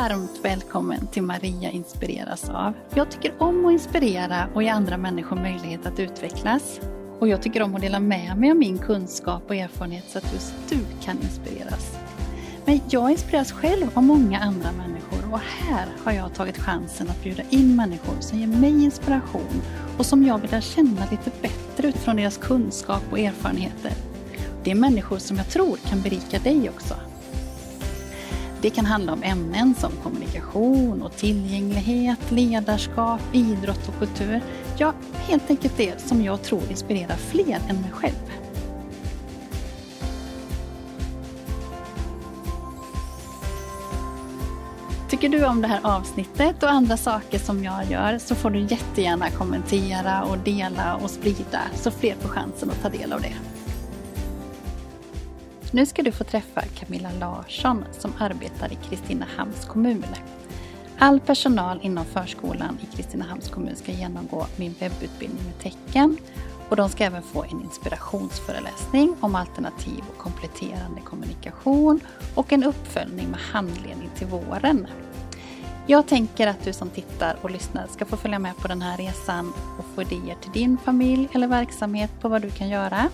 Varmt välkommen till Maria inspireras av. Jag tycker om att inspirera och ge andra människor möjlighet att utvecklas. Och jag tycker om att dela med mig av min kunskap och erfarenhet så att just du kan inspireras. Men jag inspireras själv av många andra människor och här har jag tagit chansen att bjuda in människor som ger mig inspiration och som jag vill lära känna lite bättre utifrån deras kunskap och erfarenheter. Det är människor som jag tror kan berika dig också. Det kan handla om ämnen som kommunikation och tillgänglighet, ledarskap, idrott och kultur. Ja, helt enkelt det som jag tror inspirerar fler än mig själv. Tycker du om det här avsnittet och andra saker som jag gör så får du jättegärna kommentera och dela och sprida så fler får chansen att ta del av det. Nu ska du få träffa Camilla Larsson som arbetar i Kristinehamns kommun. All personal inom förskolan i Kristinehamns kommun ska genomgå min webbutbildning med tecken och de ska även få en inspirationsföreläsning om alternativ och kompletterande kommunikation och en uppföljning med handledning till våren. Jag tänker att du som tittar och lyssnar ska få följa med på den här resan och få idéer till din familj eller verksamhet på vad du kan göra.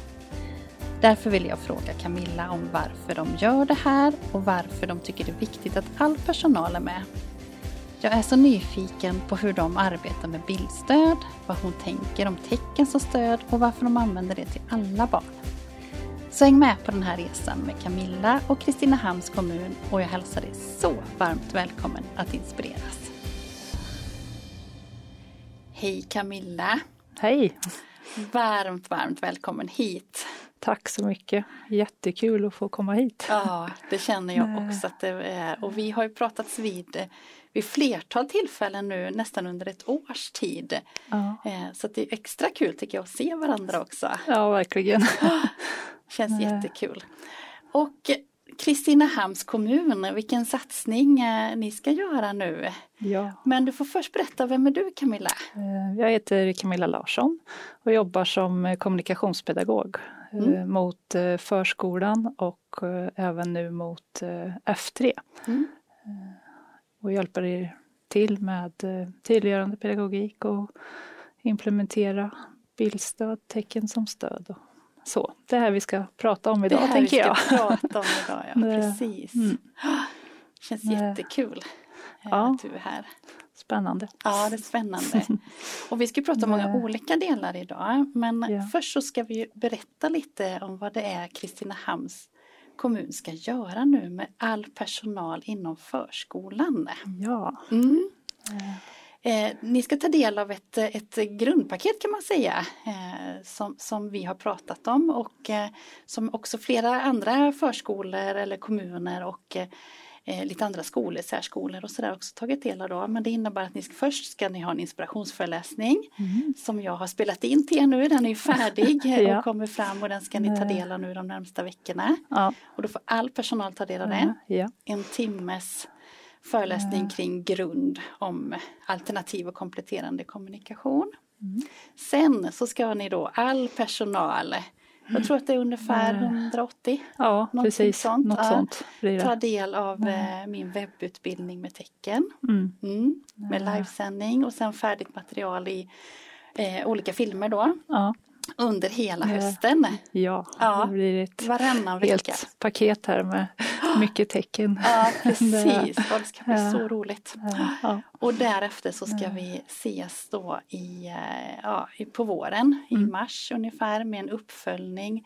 Därför vill jag fråga Camilla om varför de gör det här och varför de tycker det är viktigt att all personal är med. Jag är så nyfiken på hur de arbetar med bildstöd, vad hon tänker om tecken som stöd och varför de använder det till alla barn. Så häng med på den här resan med Camilla och Kristinehamns kommun och jag hälsar dig så varmt välkommen att inspireras. Hej Camilla! Hej! Varmt, varmt välkommen hit! Tack så mycket! Jättekul att få komma hit. Ja, det känner jag också att det är. Och vi har ju pratats vid vid flertal tillfällen nu nästan under ett års tid. Ja. Eh, så det är extra kul tycker jag att se varandra också. Ja, verkligen. Känns jättekul. Och Kristinehamns kommun, vilken satsning eh, ni ska göra nu. Ja. Men du får först berätta, vem är du Camilla? Eh, jag heter Camilla Larsson och jobbar som kommunikationspedagog mm. mot förskolan och även nu mot F3. Mm och hjälpa er till med eh, tydliggörande pedagogik och implementera bildstöd, tecken som stöd och så. Det här vi ska prata om idag tänker jag. Det här vi ska prata om idag, ja precis. Mm. Känns jättekul eh, ja. att du är här. Spännande. Ja, det är spännande. Och vi ska prata om många olika delar idag. Men ja. först så ska vi berätta lite om vad det är Kristinehamns kommun ska göra nu med all personal inom förskolan. Ja. Mm. Eh, ni ska ta del av ett, ett grundpaket kan man säga eh, som, som vi har pratat om och eh, som också flera andra förskolor eller kommuner och eh, lite andra skolor, särskolor och sådär också tagit del av då. Men det innebär att ni ska, först ska ni ha en inspirationsföreläsning mm. som jag har spelat in till er nu. Den är färdig ja. och kommer fram och den ska ni ta del av nu de närmsta veckorna. Ja. Och då får all personal ta del av den. Ja. En timmes föreläsning kring grund om alternativ och kompletterande kommunikation. Mm. Sen så ska ni då all personal jag tror att det är ungefär 180. Ja, precis. Sånt. Något sånt Ta del av eh, min webbutbildning med tecken. Mm. Mm, med livesändning och sen färdigt material i eh, olika filmer då. Ja under hela hösten. Ja, ja, det blir ett varannan vecka. helt paket här med mycket tecken. Ja, precis. det ska bli ja. så roligt. Ja. Och därefter så ska vi ses då i, eh, ja, på våren, mm. i mars ungefär med en uppföljning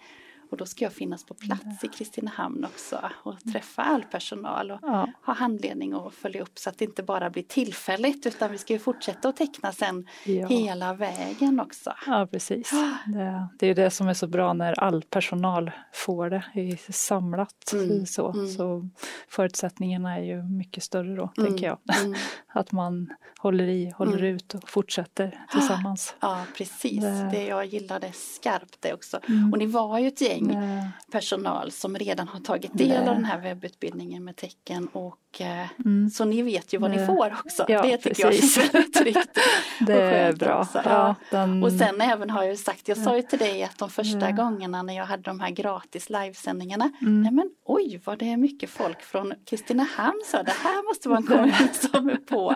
och då ska jag finnas på plats i Kristinehamn också och träffa all personal och ja. ha handledning och följa upp så att det inte bara blir tillfälligt utan vi ska ju fortsätta att teckna sen ja. hela vägen också. Ja precis. Det, det, är det som är så bra när all personal får det samlat. Mm. Så, mm. så förutsättningarna är ju mycket större då mm. tänker jag. Mm. att man håller i, håller mm. ut och fortsätter tillsammans. Ja precis, det, det jag gillade skarpt det också. Mm. Och ni var ju ett gäng gäng Nej. personal som redan har tagit del Nej. av den här webbutbildningen med tecken och eh, mm. så ni vet ju vad Nej. ni får också. Ja, det tycker precis. jag känns väldigt tryggt. det är bra. Ja, den... Och sen även har jag sagt, jag sa ju till dig att de första gångerna när jag hade de här gratis livesändningarna, mm. nej men oj vad det är mycket folk från Kristinehamn så det här måste vara en kommun som är på.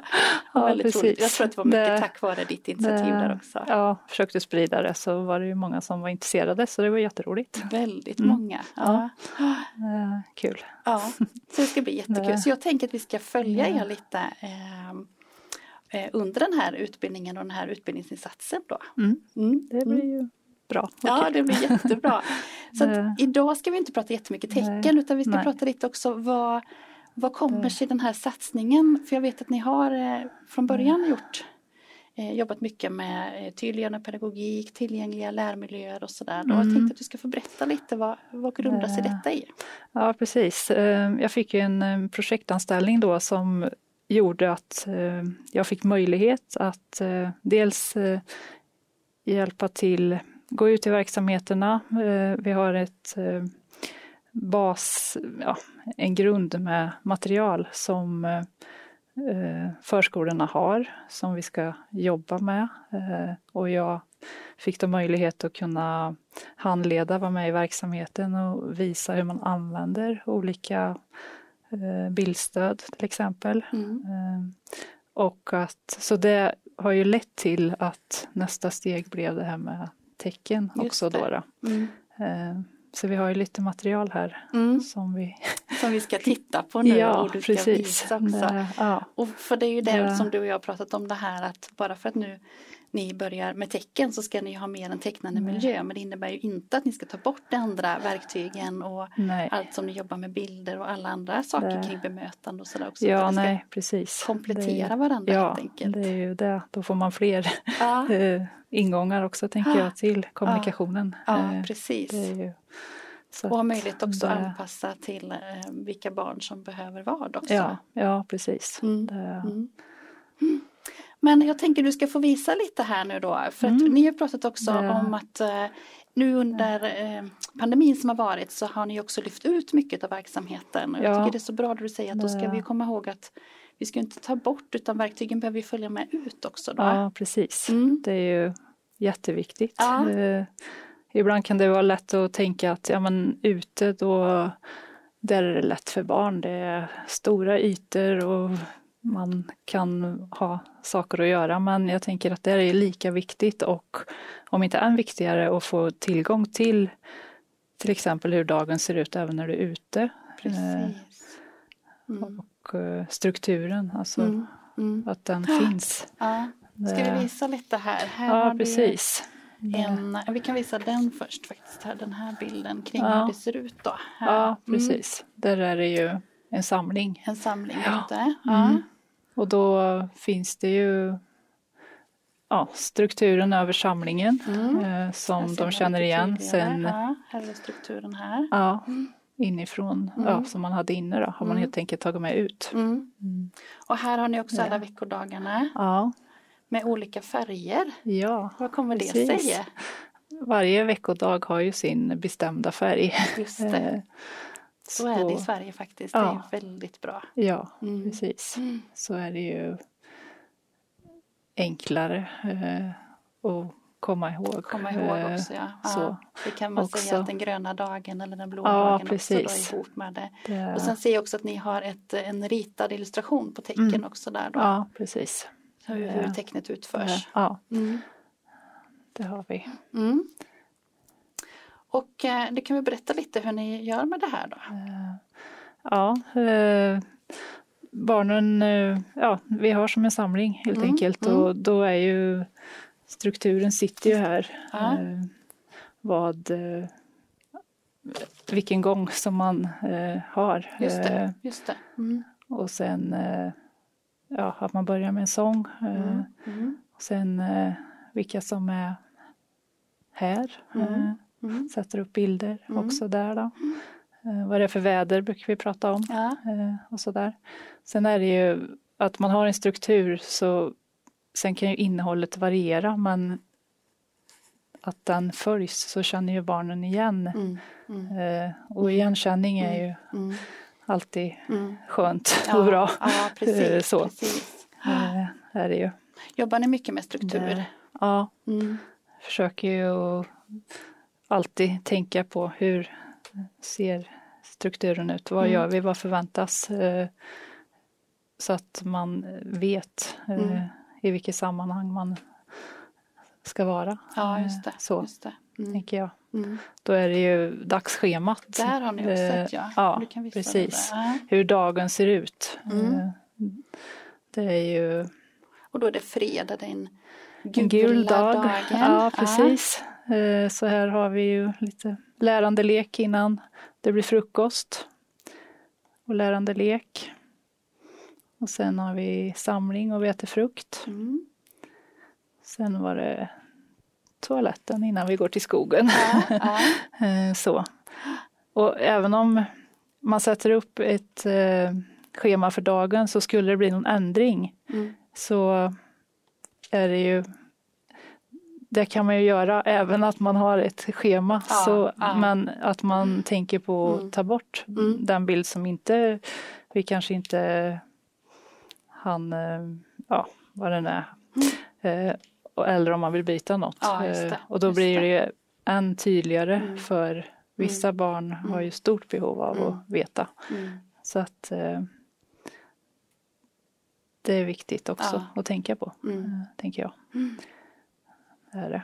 Ja, väldigt roligt. Jag tror att det var mycket det, tack vare ditt initiativ det, där också. Ja, försökte sprida det så var det ju många som var intresserade så det var jätteroligt. Väldigt mm. många. Ja. ja. kul. Ja, så det ska bli jättekul. Så jag tänker att vi ska följa er lite ehm, eh, under den här utbildningen och den här utbildningsinsatsen då. Mm. Mm. Det blir ju bra. Ja, det blir jättebra. Så idag ska vi inte prata jättemycket tecken utan vi ska Nej. prata lite också vad, vad kommer sig den här satsningen? För jag vet att ni har eh, från början gjort eh, jobbat mycket med eh, tydliggörande pedagogik, tillgängliga lärmiljöer och sådär. Mm. jag tänkte att du ska få berätta lite vad, vad grundar sig detta i? Ja precis, jag fick ju en projektanställning då som gjorde att jag fick möjlighet att dels hjälpa till, gå ut i verksamheterna. Vi har ett bas, ja, en grund med material som eh, förskolorna har som vi ska jobba med. Eh, och jag fick då möjlighet att kunna handleda, vara med i verksamheten och visa hur man använder olika eh, bildstöd till exempel. Mm. Och att, så det har ju lett till att nästa steg blev det här med tecken också då. då. Mm. Så vi har ju lite material här mm. som, vi... som vi ska titta på nu ja, och du ska precis. visa också. Det, ja. Och för det är ju det ja. som du och jag har pratat om det här att bara för att nu ni börjar med tecken så ska ni ha mer en tecknande Nej. miljö men det innebär ju inte att ni ska ta bort de andra verktygen och nej. allt som ni jobbar med bilder och alla andra saker det. kring bemötande och sådär också. Ja, nej, precis. Komplettera det, varandra ja, helt enkelt. det är ju det. Då får man fler ja. Eh, ingångar också tänker jag till kommunikationen. Ja, ja precis. Ju, och ha möjlighet också att anpassa till eh, vilka barn som behöver vad också. Ja, ja precis. Mm. Mm. Men jag tänker du ska få visa lite här nu då. För att mm. ni har pratat också om att eh, nu under eh, pandemin som har varit så har ni också lyft ut mycket av verksamheten. Och jag tycker det är så bra att du säger att då ska vi komma ihåg att vi ska inte ta bort utan verktygen behöver följa med ut också. Då. Ja precis, mm. det är ju jätteviktigt. Ja. Ibland kan det vara lätt att tänka att ja men ute då där är det lätt för barn. Det är stora ytor och man kan ha saker att göra men jag tänker att det är lika viktigt och om inte än viktigare att få tillgång till till exempel hur dagen ser ut även när du är ute. Precis. Mm. Och eh, strukturen, alltså mm. Mm. att den finns. Ja. Ska vi visa lite här? här ja, precis. En, vi kan visa den först faktiskt, här, den här bilden kring ja. hur det ser ut då. Här. Ja, precis. Mm. Där är det ju en samling. En samling ja. ute. Ja. Mm. Och då finns det ju ja, strukturen över samlingen mm. eh, som de känner igen. Sen, ja, här strukturen här. Ja, mm. inifrån, mm. ja, som man hade inne då, har man mm. helt enkelt tagit med ut. Mm. Mm. Och här har ni också alla veckodagarna. Ja. Med olika färger. Ja, Vad kommer det sig? Varje veckodag har ju sin bestämda färg. Just det. Så, så är det i Sverige faktiskt. Ja. Det är väldigt bra. Ja, mm. precis. Mm. Så är det ju enklare eh, att komma ihåg. Komma ihåg eh, också, ja. Så. ja. Det kan man också. säga att den gröna dagen eller den blå ja, dagen precis. också då ihop med det. det. Och sen ser jag också att ni har ett, en ritad illustration på tecken mm. också där då. Ja, precis. Hur, hur tecknet utförs. Ja, mm. det har vi. Och eh, det kan vi berätta lite hur ni gör med det här då? Eh, ja, eh, barnen, ja vi har som en samling helt mm, enkelt mm. och då är ju strukturen sitter ju här. Ja. Vad vilken gång som man har. Just det. Just det. Mm. Och sen ja, att man börjar med en sång. Mm, mm. Och sen vilka som är här. Mm. Mm. Sätter upp bilder mm. också där då. Mm. vad det är för väder brukar vi prata om. Ja. Eh, och sådär. Sen är det ju att man har en struktur så sen kan ju innehållet variera men att den följs så känner ju barnen igen. Mm. Mm. Eh, och igenkänning är ju Mm. alltid Mm. skönt Ja, och bra. Ja, precis. så. precis. Är det ju. Jobbar ni mycket med struktur? Ja, försöker ju att alltid tänka på hur ser strukturen ut, vad Mm. gör vi, vad förväntas? Eh, så att man vet eh, Mm. i vilket sammanhang man ska vara. Ja, Eh, just det. Så Just det. Mm. tänker jag. Mm. Då är det ju dagsschemat. Där har ni också Eh, ett ja. ja, precis. Ja. Hur dagen ser ut. Mm. Eh, Det är ju Och då är det fredag, den en gula gul dag. dagen. Ja, precis. Eh, Så här har vi ju lite lärande lek innan det blir frukost. Och lärande lek. Och sen har vi samling och vi äter frukt. Mm. Sen var det toaletten innan vi går till skogen. Ja, ja. Eh, Så. Och även om man sätter upp ett eh, schema för dagen så skulle det bli någon ändring Mm. så är det ju det kan man ju göra även att man har ett schema. Ja, så, ja. Men att man tänker på att Mm. ta bort Mm. den bild som inte vi kanske inte han, ja vad den är. Eh, och- eller om man vill byta något. Ja, det, Eh, och då blir det. det än tydligare Mm. för vissa barn har ju stort behov av Mm. att veta. Mm. Så att eh, det är viktigt också Ja. att tänka på, Mm. eh, tänker jag. Är det.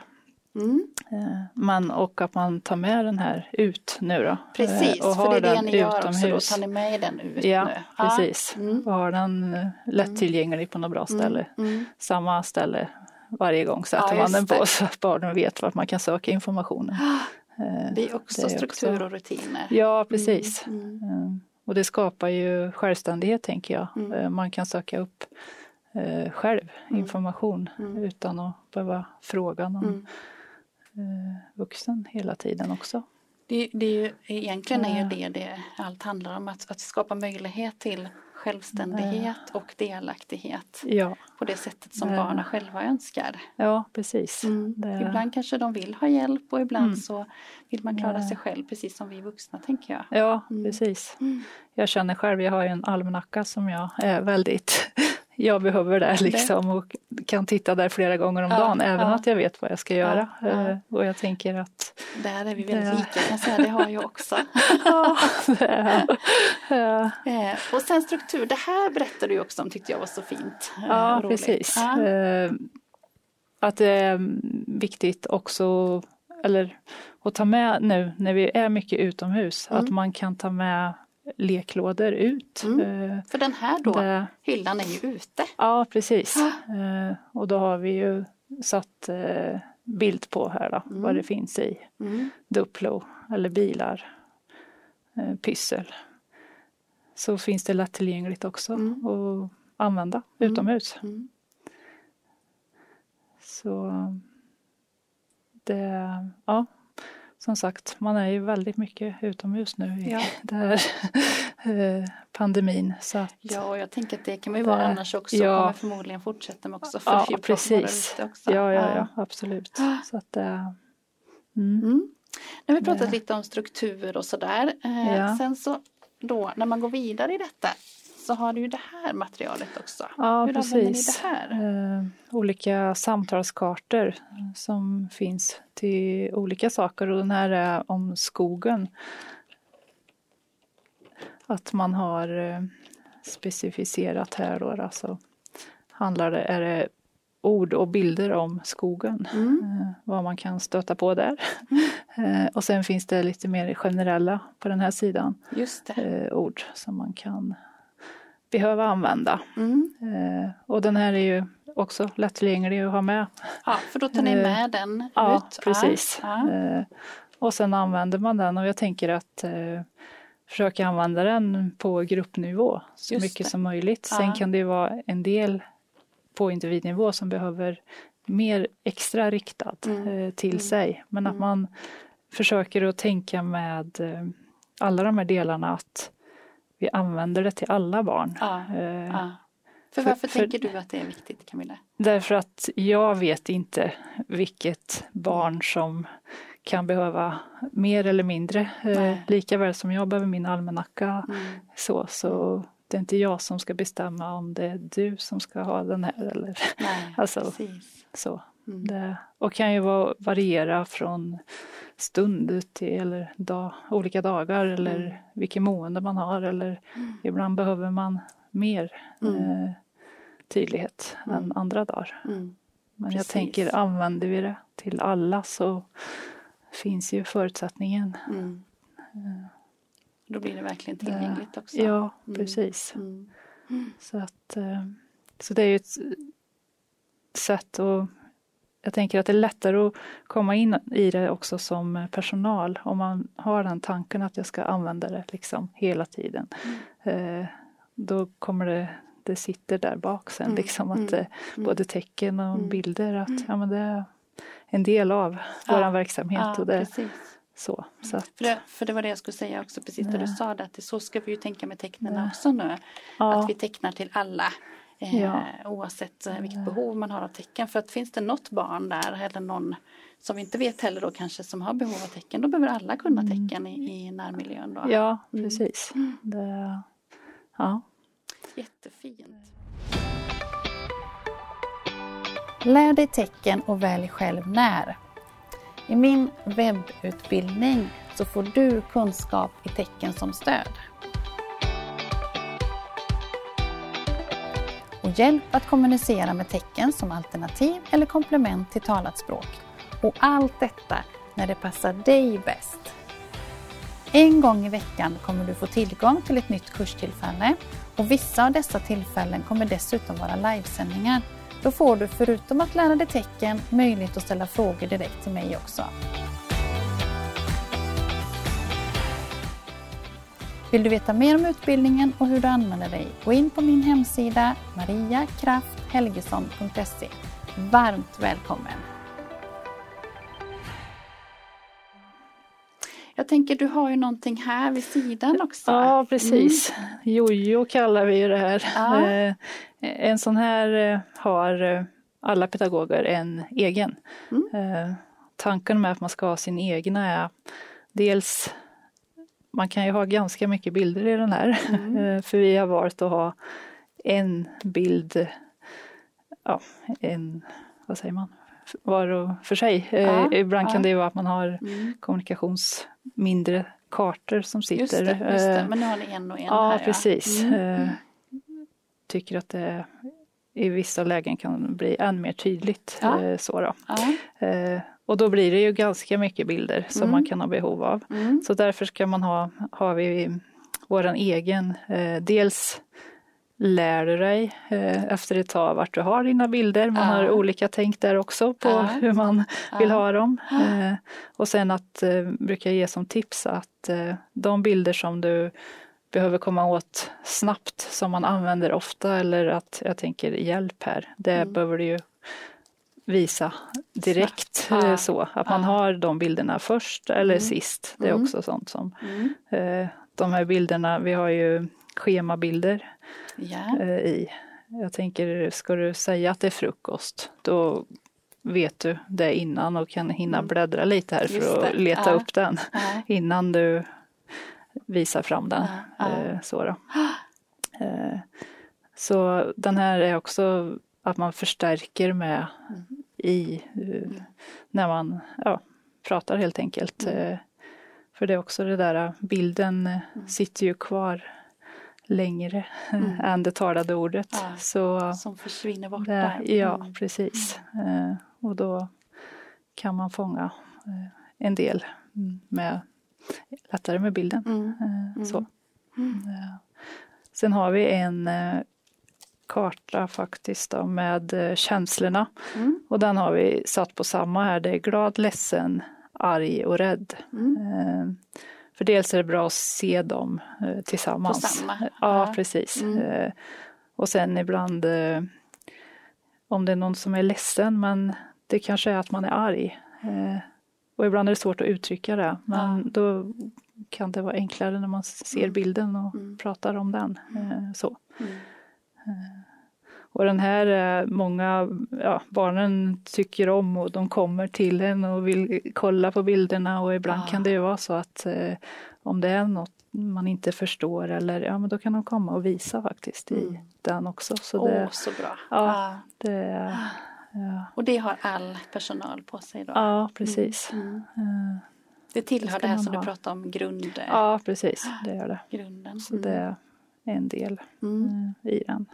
Mm. Eh, Men och att man tar med den här ut nu då. Precis, eh, och för har det är det den ni gör också. Då tar ni med den ut Ja, nu. precis. Mm. Och har den eh, lättillgänglig på något bra ställe. Mm. Samma ställe varje gång sätter Ja, man den på det. så att barnen vet vart man kan söka informationen. Eh, Det är också Det är struktur också- och rutiner. Ja, precis. Mm. Eh, Och det skapar ju självständighet tänker jag. Mm. Man kan söka upp eh, själv information Mm. utan att behöva fråga någon Mm. eh, vuxen hela tiden också. Det, det är ju, egentligen är ju Ja. det det allt handlar om, att, att skapa möjlighet till självständighet och delaktighet Ja, på det sättet som Ja. barnen själva önskar. ja precis. Mm. Det- Ibland kanske de vill ha hjälp och ibland Mm. så vill man klara sig själv precis som vi vuxna tänker jag. Ja, Mm. precis. Mm. Jag känner själv, jag har ju en almanacka som jag är väldigt jag behöver det liksom och kan titta där flera gånger om Ja, dagen även ja. att jag vet vad jag ska göra. Ja. Eh, Och jag tänker att Där är vi väldigt lika kan jag säga, det har jag också. Eh, och sen struktur, det här berättade du också om tyckte jag var så fint. eh, Ja, roligt. precis. Att det är viktigt också, eller att ta med nu när vi är mycket utomhus, Mm. att man kan ta med leklådor ut. Mm. Eh, För den här då, Det, hyllan är ju ute. ja, precis. Eh, Och då har vi ju satt eh, bild på här då, Mm. vad det finns i Mm. Duplo eller bilar, pyssel. Så finns det lättillgängligt också Mm. att använda Mm. utomhus. Mm. Så det, ja, som sagt, man är ju väldigt mycket utomhus nu i Ja. det här eh, pandemin. Så att, Ja, och jag tänker att det kan man ju vara Det- annars också. ja. kommer förmodligen fortsätta med också. För ja, vara precis. Också. Ja, ja, ja, absolut. Ah. Så att det, mm, Mm. Nu har vi pratat Det- lite om struktur och sådär. Eh, Ja. Sen så då när man går vidare i detta så har du ju det här materialet också. ja, Hur använder ni precis. det här? Eh, olika samtalskartor som finns till olika saker och den här är om skogen. Att man har eh, specificerat här då, alltså handlar det, är det ord och bilder om skogen. Mm. eh, vad man kan stöta på där. Eh, och sen finns det lite mer generella på den här sidan Just det. ord som man kan behöva använda. Mm. Eh, och den här är ju också lättillgänglig att ha med. Ja, för då tar ni Eh, med den Ja, ut. precis. Ja. Eh, och sen använder man den och jag tänker att försöka använda den på gruppnivå så Just mycket det. som möjligt. Sen Ja. kan det vara en del på individnivå som behöver mer extra riktad Mm. till Mm. sig. Men att Mm. man försöker att tänka med alla de här delarna att vi använder det till alla barn. Ja, Eh, ja. För För- varför för- tänker du att det är viktigt Camilla? Därför att jag vet inte vilket barn som kan behöva mer eller mindre. Eh, lika väl som jag behöver min almanacka. Mm. Så, så det är inte jag som ska bestämma om det är du som ska ha den här. Eller, Nej, alltså, precis. så. Mm. Det, och kan ju vara, variera från stund till eller dag, olika dagar eller mm. vilket mående man har eller mm. ibland behöver man mer mm. eh, tydlighet än mm. andra dagar. Mm. Men Precis. jag tänker använder vi det till alla så finns ju förutsättningen. Eh, Då blir det verkligen tillgängligt också. Ja, precis. Så, att, eh, så det är ju ett sätt att jag tänker att det är lättare att komma in i det också som personal om man har den tanken att jag ska använda det liksom hela tiden. Mm. Eh, då kommer det, det sitter där bak sen mm. liksom att mm. både tecken och mm. bilder att mm. ja, men det är en del av ja. vår verksamhet. Ja, och det, precis. Så, så att, för, det, för det var det jag skulle säga också precis när du sa det att så ska vi ju tänka med tecknen också nu. Att vi tecknar till alla. Eh, ja. Oavsett eh, vilket behov man har av tecken. För att finns det något barn där eller någon som vi inte vet heller då kanske som har behov av tecken. Då behöver alla kunna mm. tecken i, i närmiljön. Då. Ja mm. precis. Mm. Det, ja. Jättefint. Lär dig tecken och välj själv när. I min webbutbildning så får du kunskap i tecken som stöd. Och hjälp att kommunicera med tecken som alternativ eller komplement till talat språk. Och allt detta när det passar dig bäst. En gång i veckan kommer du få tillgång till ett nytt kurstillfälle och vissa av dessa tillfällen kommer dessutom vara livesändningar. Då får du förutom att lära dig tecken möjlighet att ställa frågor direkt till mig också. Vill du veta mer om utbildningen och hur du använder dig? Gå in på min hemsida mariakrafthelgesson.se. Varmt välkommen! Jag tänker du har ju någonting här vid sidan också. Ja precis. Mm. Jojo kallar vi det här. Ja. Eh, en sån här eh, har eh, alla pedagoger en egen. Mm. Tanken med att man ska ha sin egna är dels man kan ju ha ganska mycket bilder i den här. Mm. Eh, för vi har valt att ha en bild, ja, en, vad säger man, var och för sig. Eh, ja, Ibland ja. kan det vara att man har mm. kommunikations mindre kartor som sitter. Just det, just det. men nu har ni en och en ja, här. Precis. Ja, mm. precis. Tycker att det i vissa lägen kan bli än mer tydligt. Ja. Så då. Och då blir det ju ganska mycket bilder som mm. man kan ha behov av. Mm. Så därför ska man ha, har vi våran egen, eh, dels lär du dig eh, efter ett tag vart du har dina bilder. Man ja. har olika tänk där också på ja. hur man vill ha dem. Eh, och sen att eh, brukar ge som tips att eh, de bilder som du behöver komma åt snabbt som man använder ofta eller att jag tänker hjälp här. Det mm. behöver du ju visa direkt ah, så, att man har de bilderna först eller mm. sist. Det är mm. också sånt som mm. eh, de här bilderna, vi har ju schemabilder yeah. eh, i. Jag tänker, ska du säga att det är frukost, då vet du det innan och kan hinna mm. bläddra lite här för att leta upp den innan du visar fram den. Eh, så, då. Eh, så den här är också att man förstärker med mm. i uh, när man ja, pratar helt enkelt. Mm. Uh, för det är också det där, bilden mm. sitter ju kvar längre mm. än det talade ordet. Ja, så, som försvinner bort det, Ja, mm. precis. Uh, och då kan man fånga en del med lättare med bilden. Mm. Så. Sen har vi en karta faktiskt då, med eh, känslorna. Mm. Och den har vi satt på samma här, det är glad, ledsen, arg och rädd. Mm. Eh, för dels är det bra att se dem eh, tillsammans. På samma? Ja, ja. precis. Mm. Och sen ibland om det är någon som är ledsen men det kanske är att man är arg. Och ibland är det svårt att uttrycka det men ja. då kan det vara enklare när man ser mm. bilden och mm. pratar om den. Så. Och den här, eh, många ja, barnen tycker om och de kommer till en och vill kolla på bilderna och ibland ah. kan det ju vara så att eh, om det är något man inte förstår eller ja men då kan de komma och visa faktiskt i mm. den också. Så, det, så bra. Ja, ah. det, ja. Och det har all personal på sig då? Ja precis. Mm. Mm. Det tillhör det, det här som ha. du pratade om, grund... Ja precis, det gör det. Grunden. Så det mm. En del mm. i den.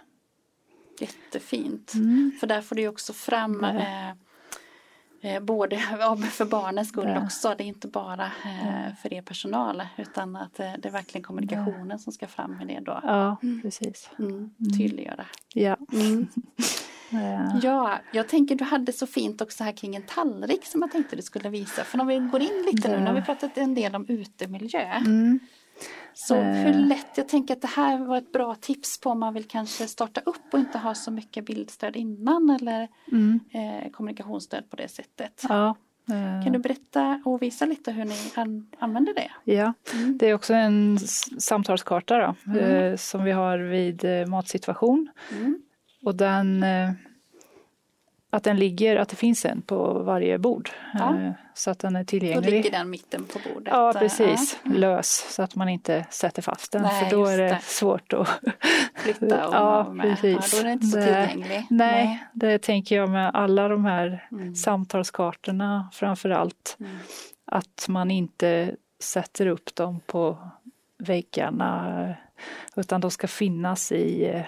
Jättefint. Mm. För där får du också fram eh, eh, både för barnens skull ja. också. Det är inte bara eh, för er personal utan att eh, det är verkligen kommunikationen ja. som ska fram med det då. Ja, mm. precis. Mm. mm. Tydliggöra. Ja. Mm. Ja, jag tänker du hade så fint också här kring en tallrik som jag tänkte du skulle visa. För om vi går in lite nu, nu har vi pratat en del om utemiljö. Mm. Så eh. hur lätt, jag tänker att det här var ett bra tips på om man vill kanske starta upp och inte ha så mycket bildstöd innan eller mm. eh, kommunikationsstöd på det sättet. Ja. Eh. Kan du berätta och visa lite hur ni an använder det? Ja, mm. det är också en samtalskarta då, mm. eh, som vi har vid eh, matsituation. Mm. Och den eh, att den ligger, att det finns en på varje bord. Ja. Eh, så att den är tillgänglig. Då ligger den mitten på bordet? Ja precis, ja. lös så att man inte sätter fast den nej, för då är det, det, svårt att flytta och ja, precis. Ja, då är den inte så tillgänglig. Nej, nej, det tänker jag med alla de här mm. samtalskartorna framför allt. Mm. Att man inte sätter upp dem på väggarna utan de ska finnas i, eh,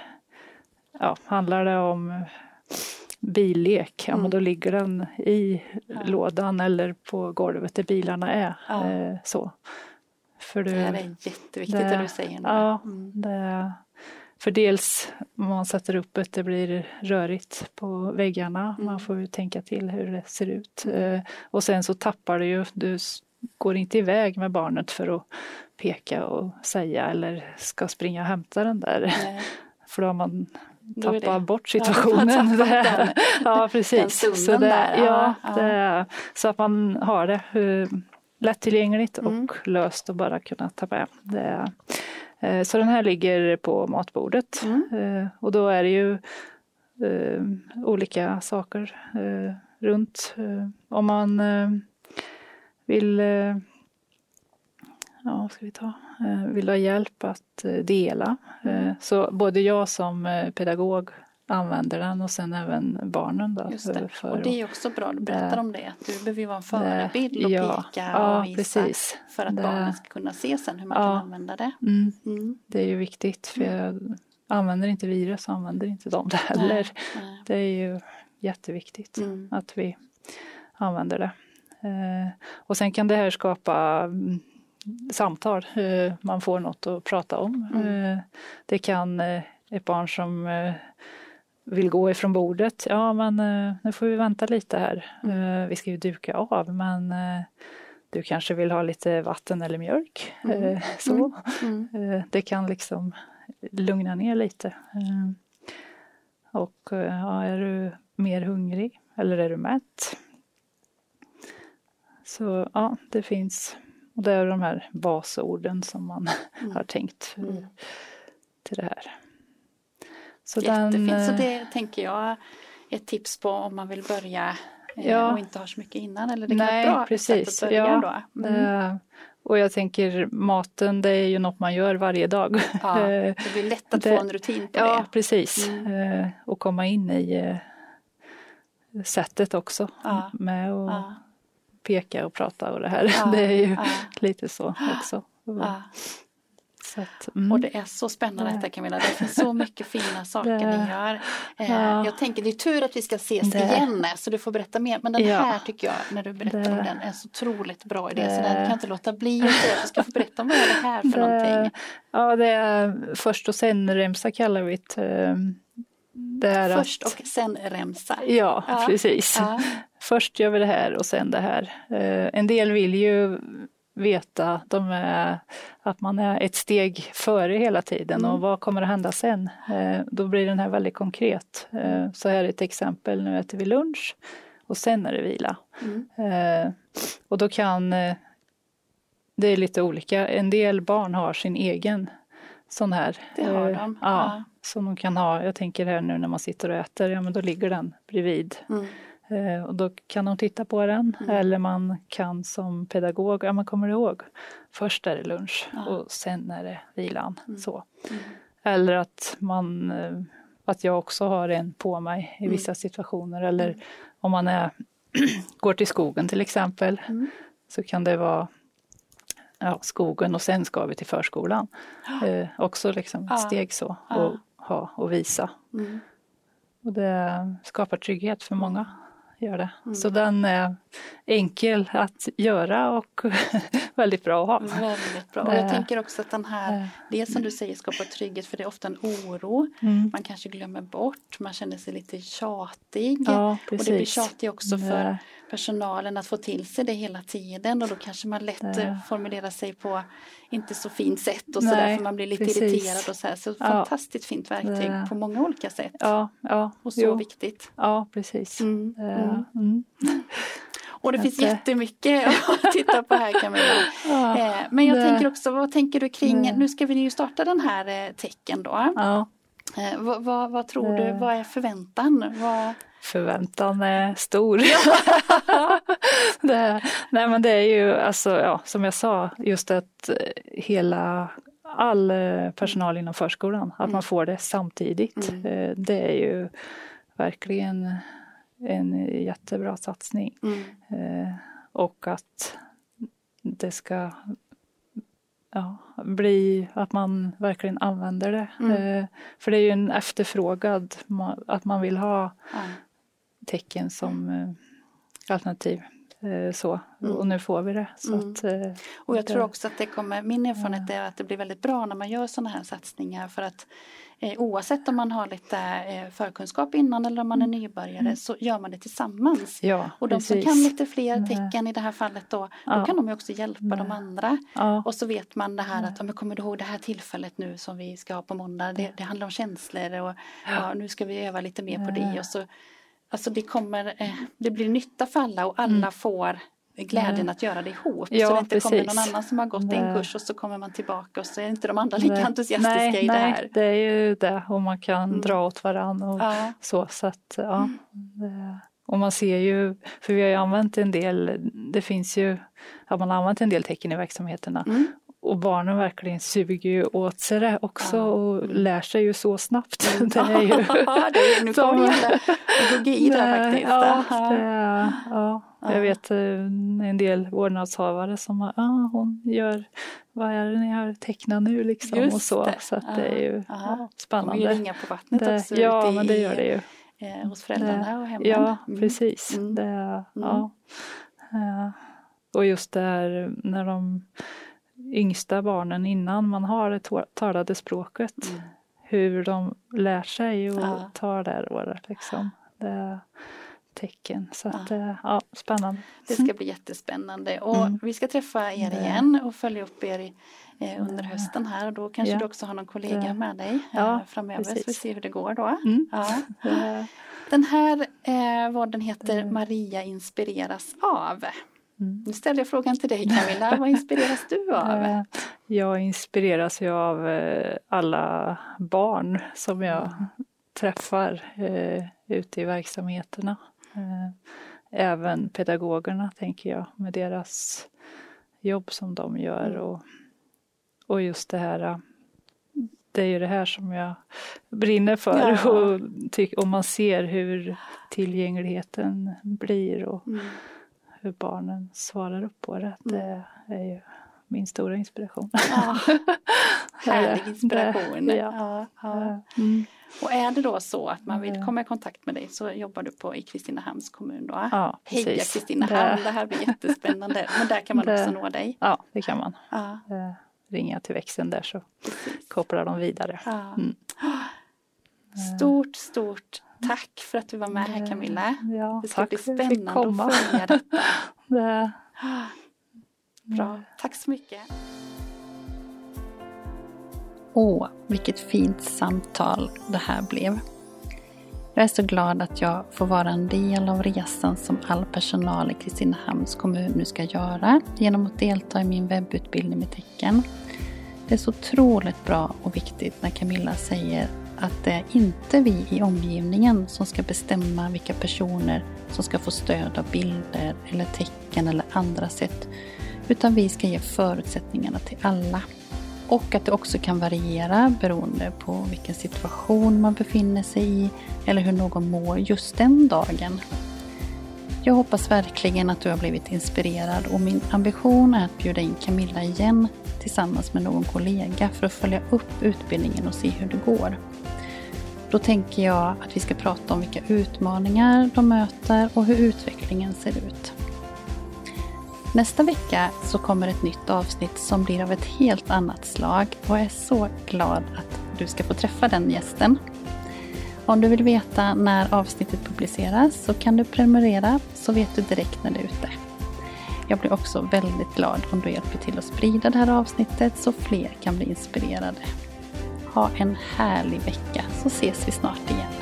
ja, handlar det om billek, ja, men då mm. ligger den i ja. lådan eller på golvet där bilarna är. Ja. Eh, så. För det, det här är jätteviktigt det, du säger nu. Ja, mm. det, för dels om man sätter upp det, det blir rörigt på väggarna. Mm. Man får ju tänka till hur det ser ut. Mm. Eh, och sen så tappar du ju, du går inte iväg med barnet för att peka och säga eller ska springa och hämta den där. Nej. För då har man tappa bort situationen. Ja, ja precis. Så, det, ja, det, så att man har det uh, lättillgängligt mm. och löst och bara kunna ta med. Det, uh, så den här ligger på matbordet mm. uh, och då är det ju olika saker runt. om man vill ja, ska vi ta? Eh, vill ha hjälp att eh, dela. Mm. Så både jag som pedagog använder den och sen även barnen. Då, Just det. och det är också bra, du berättar om det. Att du behöver ju vara en förebild och ja, peka ja, och visa precis. för att det, barnen ska kunna se sen hur man ja, kan använda det. Mm, mm. Det är ju viktigt för jag använder inte virus använder inte de det heller. Nej, nej. Det är ju jätteviktigt mm. att vi använder det. Och sen kan det här skapa mm, samtal. Eh, man får något att prata om. Mm. Eh, det kan eh, ett barn som vill gå ifrån bordet. Ja men nu får vi vänta lite här. Mm. Vi ska ju duka av men du kanske vill ha lite vatten eller mjölk. Mm. Så. Mm. mm. Det kan liksom lugna ner lite. Och ja, är du mer hungrig eller är du mätt? Så ja, det finns och det är de här basorden som man mm. har tänkt mm. till det här. Så Jättefint, den, så det eh, tänker jag är ett tips på om man vill börja eh, ja, och inte har så mycket innan. Eller det kan nej, vara ett bra precis, sätt att börja ja, då. Mm. Det, och jag tänker maten det är ju något man gör varje dag. Ja, det blir lätt att det, få en rutin på ja, det. Ja precis mm. och komma in i sättet också ja, med och peka och prata och det här. Ja, det är ju ja. lite så också. Ja. Så att, mm. Och det är så spännande detta Camilla, det finns så mycket fina saker det, ni gör. Eh, ja. Jag tänker det är tur att vi ska ses det. igen så du får berätta mer. Men den här tycker jag, när du berättar det. om den, är så otroligt bra idé. Så den kan jag inte låta bli du ska få berätta om vad är det här för det, någonting. Ja, det är först och sen remsa kallar vi det. det Först att, och sen remsa. Ja, ja. precis. Ja. Först gör vi det här och sen det här. Eh, en del vill ju veta de är, att man är ett steg före hela tiden mm. och vad kommer att hända sen? Eh, då blir den här väldigt konkret. Eh, så här är ett exempel, nu äter vi lunch och sen är det vila. Mm. Och då kan, det är lite olika, en del barn har sin egen sån här. Det har de. Ja, Ja. Som de kan ha. Jag tänker här nu när man sitter och äter, ja men då ligger den bredvid. Mm. Eh, och då kan de titta på den. Mm. Eller man kan som pedagog, ja man kommer ihåg, först är det lunch Ja. och sen är det vilan. Mm. Så. Mm. Eller att man eh, att jag också har en på mig i Mm. vissa situationer. Eller om man är, går till skogen till exempel Mm. så kan det vara ja, skogen och sen ska vi till förskolan. Eh, också liksom ett steg så Ja. och ha och visa. Mm. Och det skapar trygghet för många. Gör det. Mm. Så den är enkel att göra och väldigt bra att ha. Väldigt bra. Och jag tänker också att den här, Eh, det som du säger skapar trygghet för det är ofta en oro. Mm. Man kanske glömmer bort, man känner sig lite tjatig. Ja, och det blir tjatigt också för personalen att få till sig det hela tiden och då kanske man lätt eh, formulerar sig på inte så fint sätt och sådär för man blir lite precis. irriterad och så här. Så Ja. fantastiskt fint verktyg Det- på många olika sätt. Ja, ja, Och så jo, viktigt. ja precis. Mm, mm. mm. Och det finns det- jättemycket att titta på här Camilla. Ja, Eh, Men jag det- tänker också, vad tänker du kring, det- nu ska vi ju starta den här eh, tecken då. ja, Eh, Vad, vad, vad tror Det- du, vad är förväntan? Vad, förväntan är stor. det, nej men det är ju alltså, ja, som jag sa, just att eh, hela all eh, personal inom förskolan, att Mm. man får det samtidigt. Mm. Eh, Det är ju verkligen en jättebra satsning. mm, Och att det ska ja, bli att man verkligen använder det. Mm. För det är ju en efterfrågad, att man vill ha ja. Tecken som eh, alternativ. Eh, Så. Mm. Och nu får vi det. Så Mm. att, eh, Och jag det- tror också att det kommer, min erfarenhet är att det blir väldigt bra när man gör sådana här satsningar för att eh, oavsett om man har lite eh, förkunskap innan eller om man är nybörjare så gör man det tillsammans. Ja, Och de som Mm. precis. kan lite fler Nej. tecken i det här fallet då, då Ja. kan de ju också hjälpa de Nej. andra. Ja, Och så vet man det här att, ja, men kommer du ihåg det här tillfället nu som vi ska ha på måndag, det, det handlar om känslor och ja, nu ska vi öva lite mer på det. Och så, alltså det kommer, eh, det blir nytta för alla och alla får glädjen Nej. att göra det ihop. Ja, så det inte kommer någon precis. annan som har gått en Nej. kurs och så kommer man tillbaka och så är inte de andra lika nej, entusiastiska nej, i det nej, här. det är ju det. Och man kan Mm. dra åt varandra. Och, Ja, Så, så att, ja. Det, och man ser ju, för vi har ju använt en del, det finns ju, ja, man har använt en del tecken i verksamheterna. mm. Och barnen verkligen suger ju åt sig det också Ja. och Mm. lär sig ju så snabbt. Det är ju, det är, nu kommer det gälla att hugga i där faktiskt. Ja, det, är- ja. Ja. Jag vet eh, en del vårdnadshavare som har, ja hon gör, vad är det ni har tecknat nu liksom Just och så. det. Så det är ju Ja. ja, kommer ju spännande. ringa på vattnet Det, också ja, men det gör det ju. eh, hos föräldrarna och hemmen. Ja, Mm. precis. Mm. Det, ja. Eh, Och just det här när de yngsta barnen innan man har det talade språket, Mm. hur de lär sig och Ja. tar det året liksom. Det är tecken. Så att, Ja. eh, ja, spännande. Det ska bli jättespännande och Mm. vi ska träffa er igen och följa upp er i, eh, under hösten här och då kanske Ja. du också har någon kollega med dig eh, framöver så vi precis. ser hur det går då. Mm. Den här eh, vad den heter Mm. Maria inspireras av. Mm. Nu ställer jag frågan till dig Camilla, vad inspireras du av? Eh, Jag inspireras ju av eh, alla barn som jag Mm. träffar eh, ute i verksamheterna. Även pedagogerna tänker jag med deras jobb som de gör Mm. och, och just det här det är ju det här som jag brinner för Ja. och, och man ser hur tillgängligheten blir och Mm. Hur barnen svarar upp på det. Det är ju min stora inspiration. Ja, härlig inspiration. det- Ja. ja. Mm. Och är det då så att man vill Ja. komma i kontakt med dig så jobbar du på i Kristinehamns kommun då? Ja, Heja precis. Kristinehamn, Det- det här blir jättespännande. Men där kan man Det- också nå dig. Ja, det kan man. Ja, Eh, ringa till växeln där så precis. kopplar de vidare. Mm. Stort, stort tack för att du var med här Camilla. Ja, Det ska bli spännande komma. att följa detta. Det- Bra, tack så mycket. Åh, vilket fint samtal det här blev. Jag är så glad att jag får vara en del av resan som all personal i Kristinehamns kommun nu ska göra genom att delta i min webbutbildning med tecken. Det är så otroligt bra och viktigt när Camilla säger att det är inte vi i omgivningen som ska bestämma vilka personer som ska få stöd av bilder eller tecken eller andra sätt. Utan vi ska ge förutsättningarna till alla. Och att det också kan variera beroende på vilken situation man befinner sig i eller hur någon mår just den dagen. Jag hoppas verkligen att du har blivit inspirerad och min ambition är att bjuda in Camilla igen tillsammans med någon kollega för att följa upp utbildningen och se hur det går. Då tänker jag att vi ska prata om vilka utmaningar de möter och hur utvecklingen ser ut. Nästa vecka så kommer ett nytt avsnitt som blir av ett helt annat slag och jag är så glad att du ska få träffa den gästen. Om du vill veta när avsnittet publiceras så kan du prenumerera så vet du direkt när det är ute. Jag blir också väldigt glad om du hjälper till att sprida det här avsnittet så fler kan bli inspirerade. Ha en härlig vecka så ses vi snart igen.